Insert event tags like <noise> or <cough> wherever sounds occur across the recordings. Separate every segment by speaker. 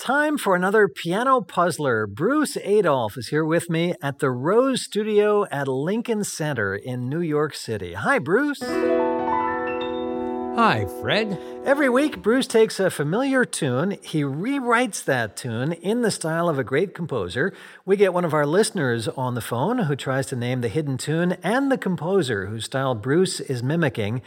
Speaker 1: Time for another piano puzzler. Bruce Adolphe is here with me at the Rose Studio at Lincoln Center in New York City. Hi, Bruce.
Speaker 2: Hi, Fred.
Speaker 1: Every week, Bruce takes a familiar tune. He rewrites that tune in the style of a great composer. We get one of our listeners on the phone who tries to name the hidden tune and the composer whose style Bruce is mimicking.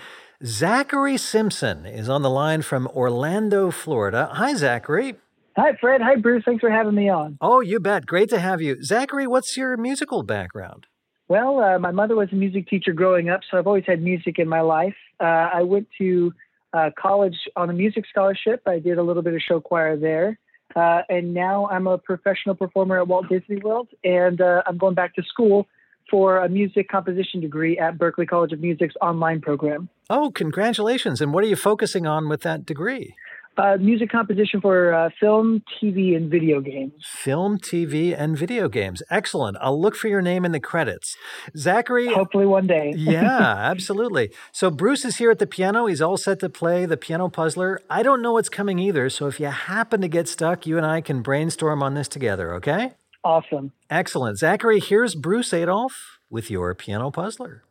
Speaker 1: Zachary Simpson is on the line from Orlando, Florida. Hi, Zachary.
Speaker 3: Hi, Fred. Hi, Bruce. Thanks for having me on.
Speaker 1: Oh, you bet. Great to have you. Zachary, what's your musical background?
Speaker 3: Well, uh, my mother was a music teacher growing up, so I've always had music in my life. Uh, I went to uh, college on a music scholarship. I did a little bit of show choir there. Uh, and now I'm a professional performer at Walt Disney World, and uh, I'm going back to school for a music composition degree at Berklee College of Music's online program.
Speaker 1: Oh, congratulations. And what are you focusing on with that degree?
Speaker 3: Uh, music composition for uh, film, TV, and video games.
Speaker 1: Film, TV, and video games. Excellent. I'll look for your name in the credits. Zachary.
Speaker 3: Hopefully one day. <laughs>
Speaker 1: yeah, absolutely. So Bruce is here at the piano. He's all set to play the piano puzzler. I don't know what's coming either. So if you happen to get stuck, you and I can brainstorm on this together, okay?
Speaker 3: Awesome.
Speaker 1: Excellent. Zachary, here's Bruce Adolphe with your piano puzzler.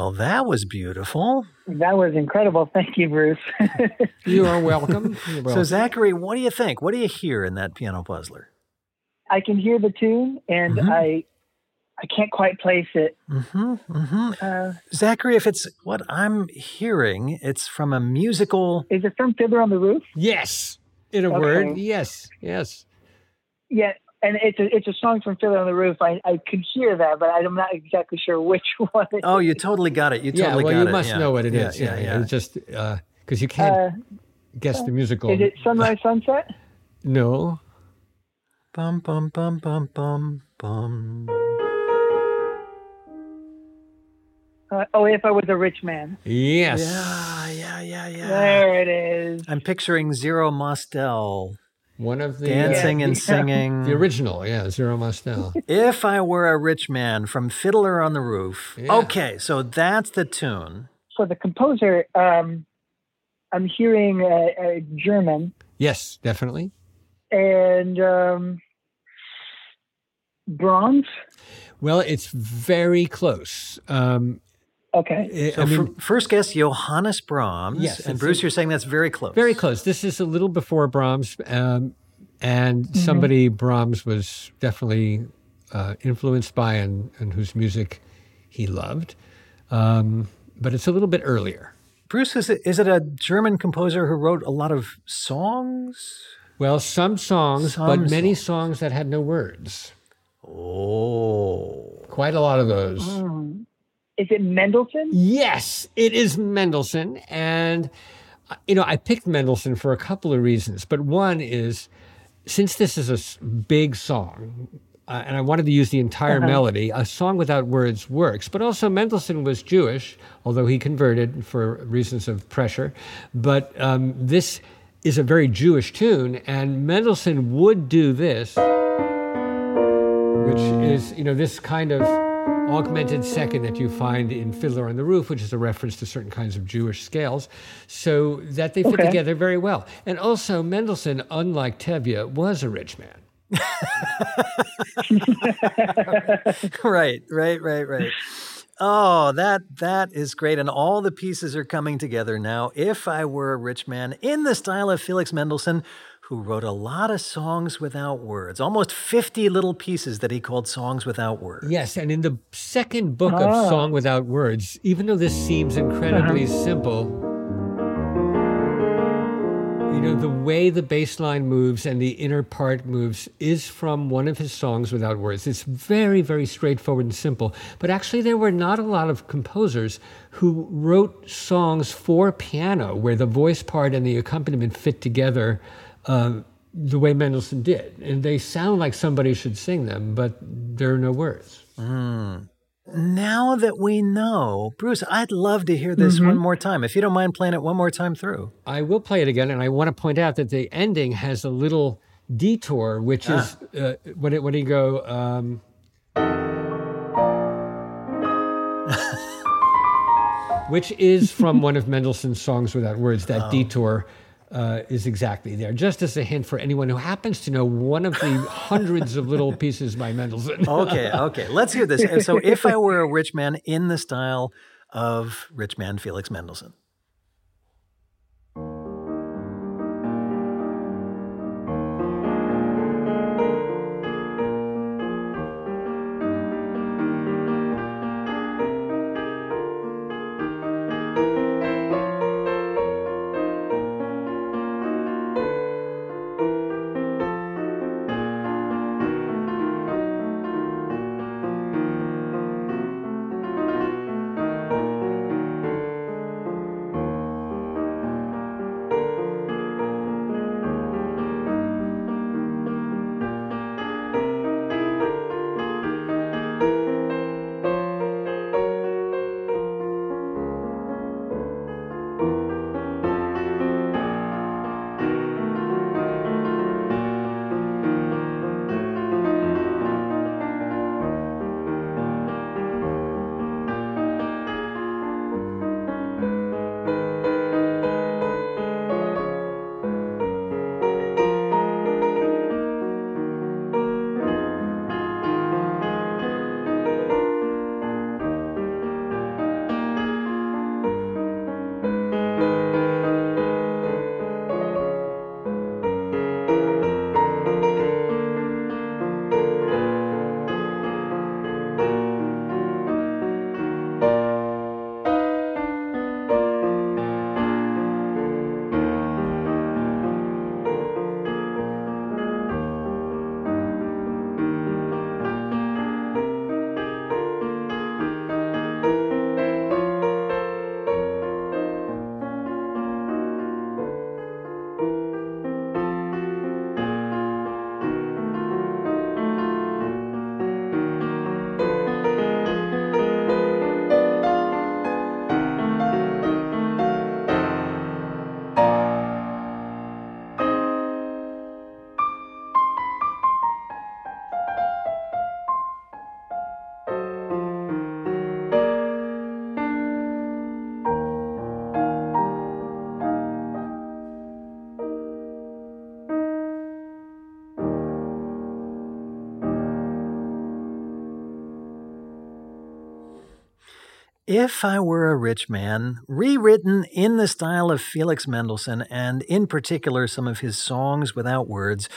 Speaker 1: Well, that was beautiful.
Speaker 3: That was incredible. Thank you, Bruce. <laughs>
Speaker 2: you are welcome. <laughs> Welcome.
Speaker 1: So, Zachary, what do you think? What do you hear in that piano puzzler?
Speaker 3: I can hear the tune, and
Speaker 1: Mhm.
Speaker 3: I I can't quite place it.
Speaker 1: Mm-hmm, mm-hmm.
Speaker 3: Uh,
Speaker 1: Zachary, if it's what I'm hearing, it's from a musical.
Speaker 3: is it from Fiddler on the Roof?
Speaker 2: yes, in a
Speaker 3: Okay.
Speaker 2: word, yes, yes.
Speaker 3: Yeah, and it's a it's a song from Fiddler on the Roof. I, I could hear that, but I'm not exactly sure which <laughs> one. It
Speaker 1: Oh, you totally got it. You
Speaker 2: yeah,
Speaker 1: totally
Speaker 2: well,
Speaker 1: got
Speaker 2: you
Speaker 1: it.
Speaker 2: You must
Speaker 1: yeah.
Speaker 2: know what it
Speaker 1: yeah,
Speaker 2: is.
Speaker 1: Yeah, yeah.
Speaker 2: It's just because you can't
Speaker 3: uh,
Speaker 2: guess the musical.
Speaker 3: is it Sunrise Sunset?
Speaker 2: No.
Speaker 1: Bum bum bum bum bum bum.
Speaker 3: Uh, oh, if I was a rich man.
Speaker 2: Yes.
Speaker 1: Yeah, yeah, yeah, yeah.
Speaker 3: There it is.
Speaker 1: I'm picturing Zero Mostel
Speaker 2: One of the
Speaker 1: dancing
Speaker 3: Yeah.
Speaker 1: and <laughs> singing.
Speaker 2: the original, yeah, Zero Mostel.
Speaker 1: If I Were a Rich Man from Fiddler on the Roof.
Speaker 2: Yeah.
Speaker 1: Okay, so that's the tune.
Speaker 3: For the composer, um, I'm hearing uh, uh, German
Speaker 2: Yes, definitely.
Speaker 3: and um, Brahms.
Speaker 2: Well, it's very close. Um,
Speaker 3: Okay.
Speaker 1: So
Speaker 2: I mean,
Speaker 1: fir- first guess, Johannes Brahms.
Speaker 2: Yes,
Speaker 1: and Bruce,
Speaker 2: a-
Speaker 1: you're saying that's very close.
Speaker 2: very close. This is a little before Brahms, um, and somebody Brahms was definitely uh, influenced by and, and whose music he loved. Um, but it's a little bit earlier.
Speaker 1: Bruce, is it, is it a German composer who wrote a lot of songs?
Speaker 2: Well, some songs,
Speaker 1: Some
Speaker 2: but many
Speaker 1: songs.
Speaker 2: songs that had no words.
Speaker 1: Oh.
Speaker 2: Quite a lot of those.
Speaker 3: Hmm. Is it Mendelssohn?
Speaker 2: Yes, it is Mendelssohn. And, uh, you know, I picked Mendelssohn for a couple of reasons. But one is since this is a big song, uh, and I wanted to use the entire melody, a song without words works. But also, Mendelssohn was Jewish, although he converted for reasons of pressure. But um, this is a very Jewish tune, and Mendelssohn would do this, which is, you know, this kind of augmented second that you find in Fiddler on the Roof, which is a reference to certain kinds of Jewish scales, so that they fit
Speaker 3: Okay.
Speaker 2: together very well. And also, Mendelssohn, unlike Tevye, was a rich man. <laughs>
Speaker 1: right, right, right, right. Oh, that that is great, and all the pieces are coming together now. If I were a rich man, in the style of Felix Mendelssohn, who wrote a lot of songs without words, almost fifty little pieces that he called songs without words.
Speaker 2: Yes, and in the second book of
Speaker 3: Ah.
Speaker 2: Song Without Words, even though this seems incredibly simple, you know, the way the bass line moves and the inner part moves is from one of his songs without words. It's very, very straightforward and simple. But actually, there were not a lot of composers who wrote songs for piano where the voice part and the accompaniment fit together uh, the way Mendelssohn did. And they sound like somebody should sing them, but there are no words.
Speaker 1: Now that we know, Bruce, I'd love to hear this one more time. If you don't mind playing it one more time through.
Speaker 2: I will play it again, and I want to point out that the ending has a little detour, which is uh, when it when you go. Um, <laughs> which is from one of Mendelssohn's songs without words. That detour uh, is exactly there. Just as a hint for anyone who happens to know one of the <laughs> hundreds of little pieces by Mendelssohn.
Speaker 1: Okay, okay. Let's hear this. So, if I were a rich man in the style of rich man Felix Mendelssohn. If I Were a Rich Man, rewritten in the style of Felix Mendelssohn and in particular some of his songs without words.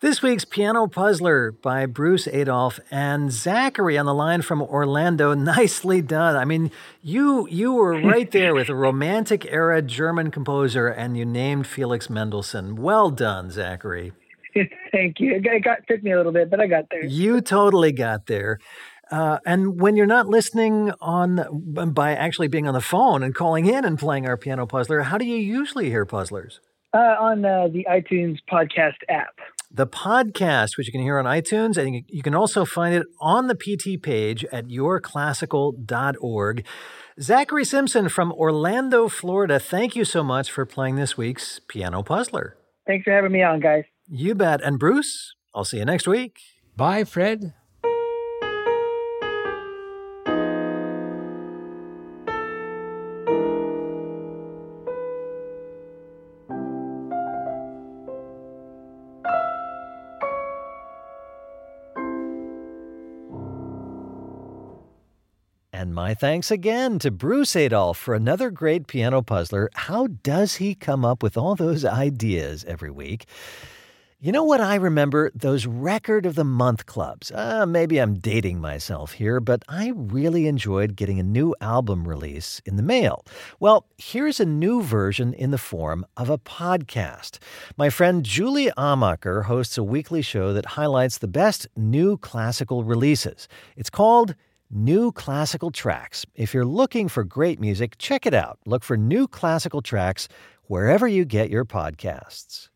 Speaker 1: This week's Piano Puzzler by Bruce Adolphe and Zachary on the line from Orlando. <laughs> Nicely done. I mean, you you were right there with a romantic era German composer and you named Felix Mendelssohn. Well done, Zachary. <laughs>
Speaker 3: Thank you. It got took me a little bit, but I got there.
Speaker 1: You totally got there. Uh, and when you're not listening on by actually being on the phone and calling in and playing our piano puzzler, how do you usually hear puzzlers?
Speaker 3: Uh, on uh, the iTunes podcast app.
Speaker 1: The podcast, which you can hear on iTunes, and you can also find it on the PT page at yourclassical.org. Zachary Simpson from Orlando, Florida, thank you so much for playing this week's Piano Puzzler.
Speaker 3: Thanks for having me on, guys.
Speaker 1: You bet. And Bruce, I'll see you next week.
Speaker 2: Bye, Fred.
Speaker 1: And my thanks again to Bruce Adolphe for another great piano puzzler. How does he come up with all those ideas every week? You know what I remember? Those record of the month clubs. Uh, maybe I'm dating myself here, but I really enjoyed getting a new album release in the mail. Well, here's a new version in the form of a podcast. My friend Julie Amacher hosts a weekly show that highlights the best new classical releases. It's called New Classical Tracks. If you're looking for great music, check it out. Look for New Classical Tracks wherever you get your podcasts.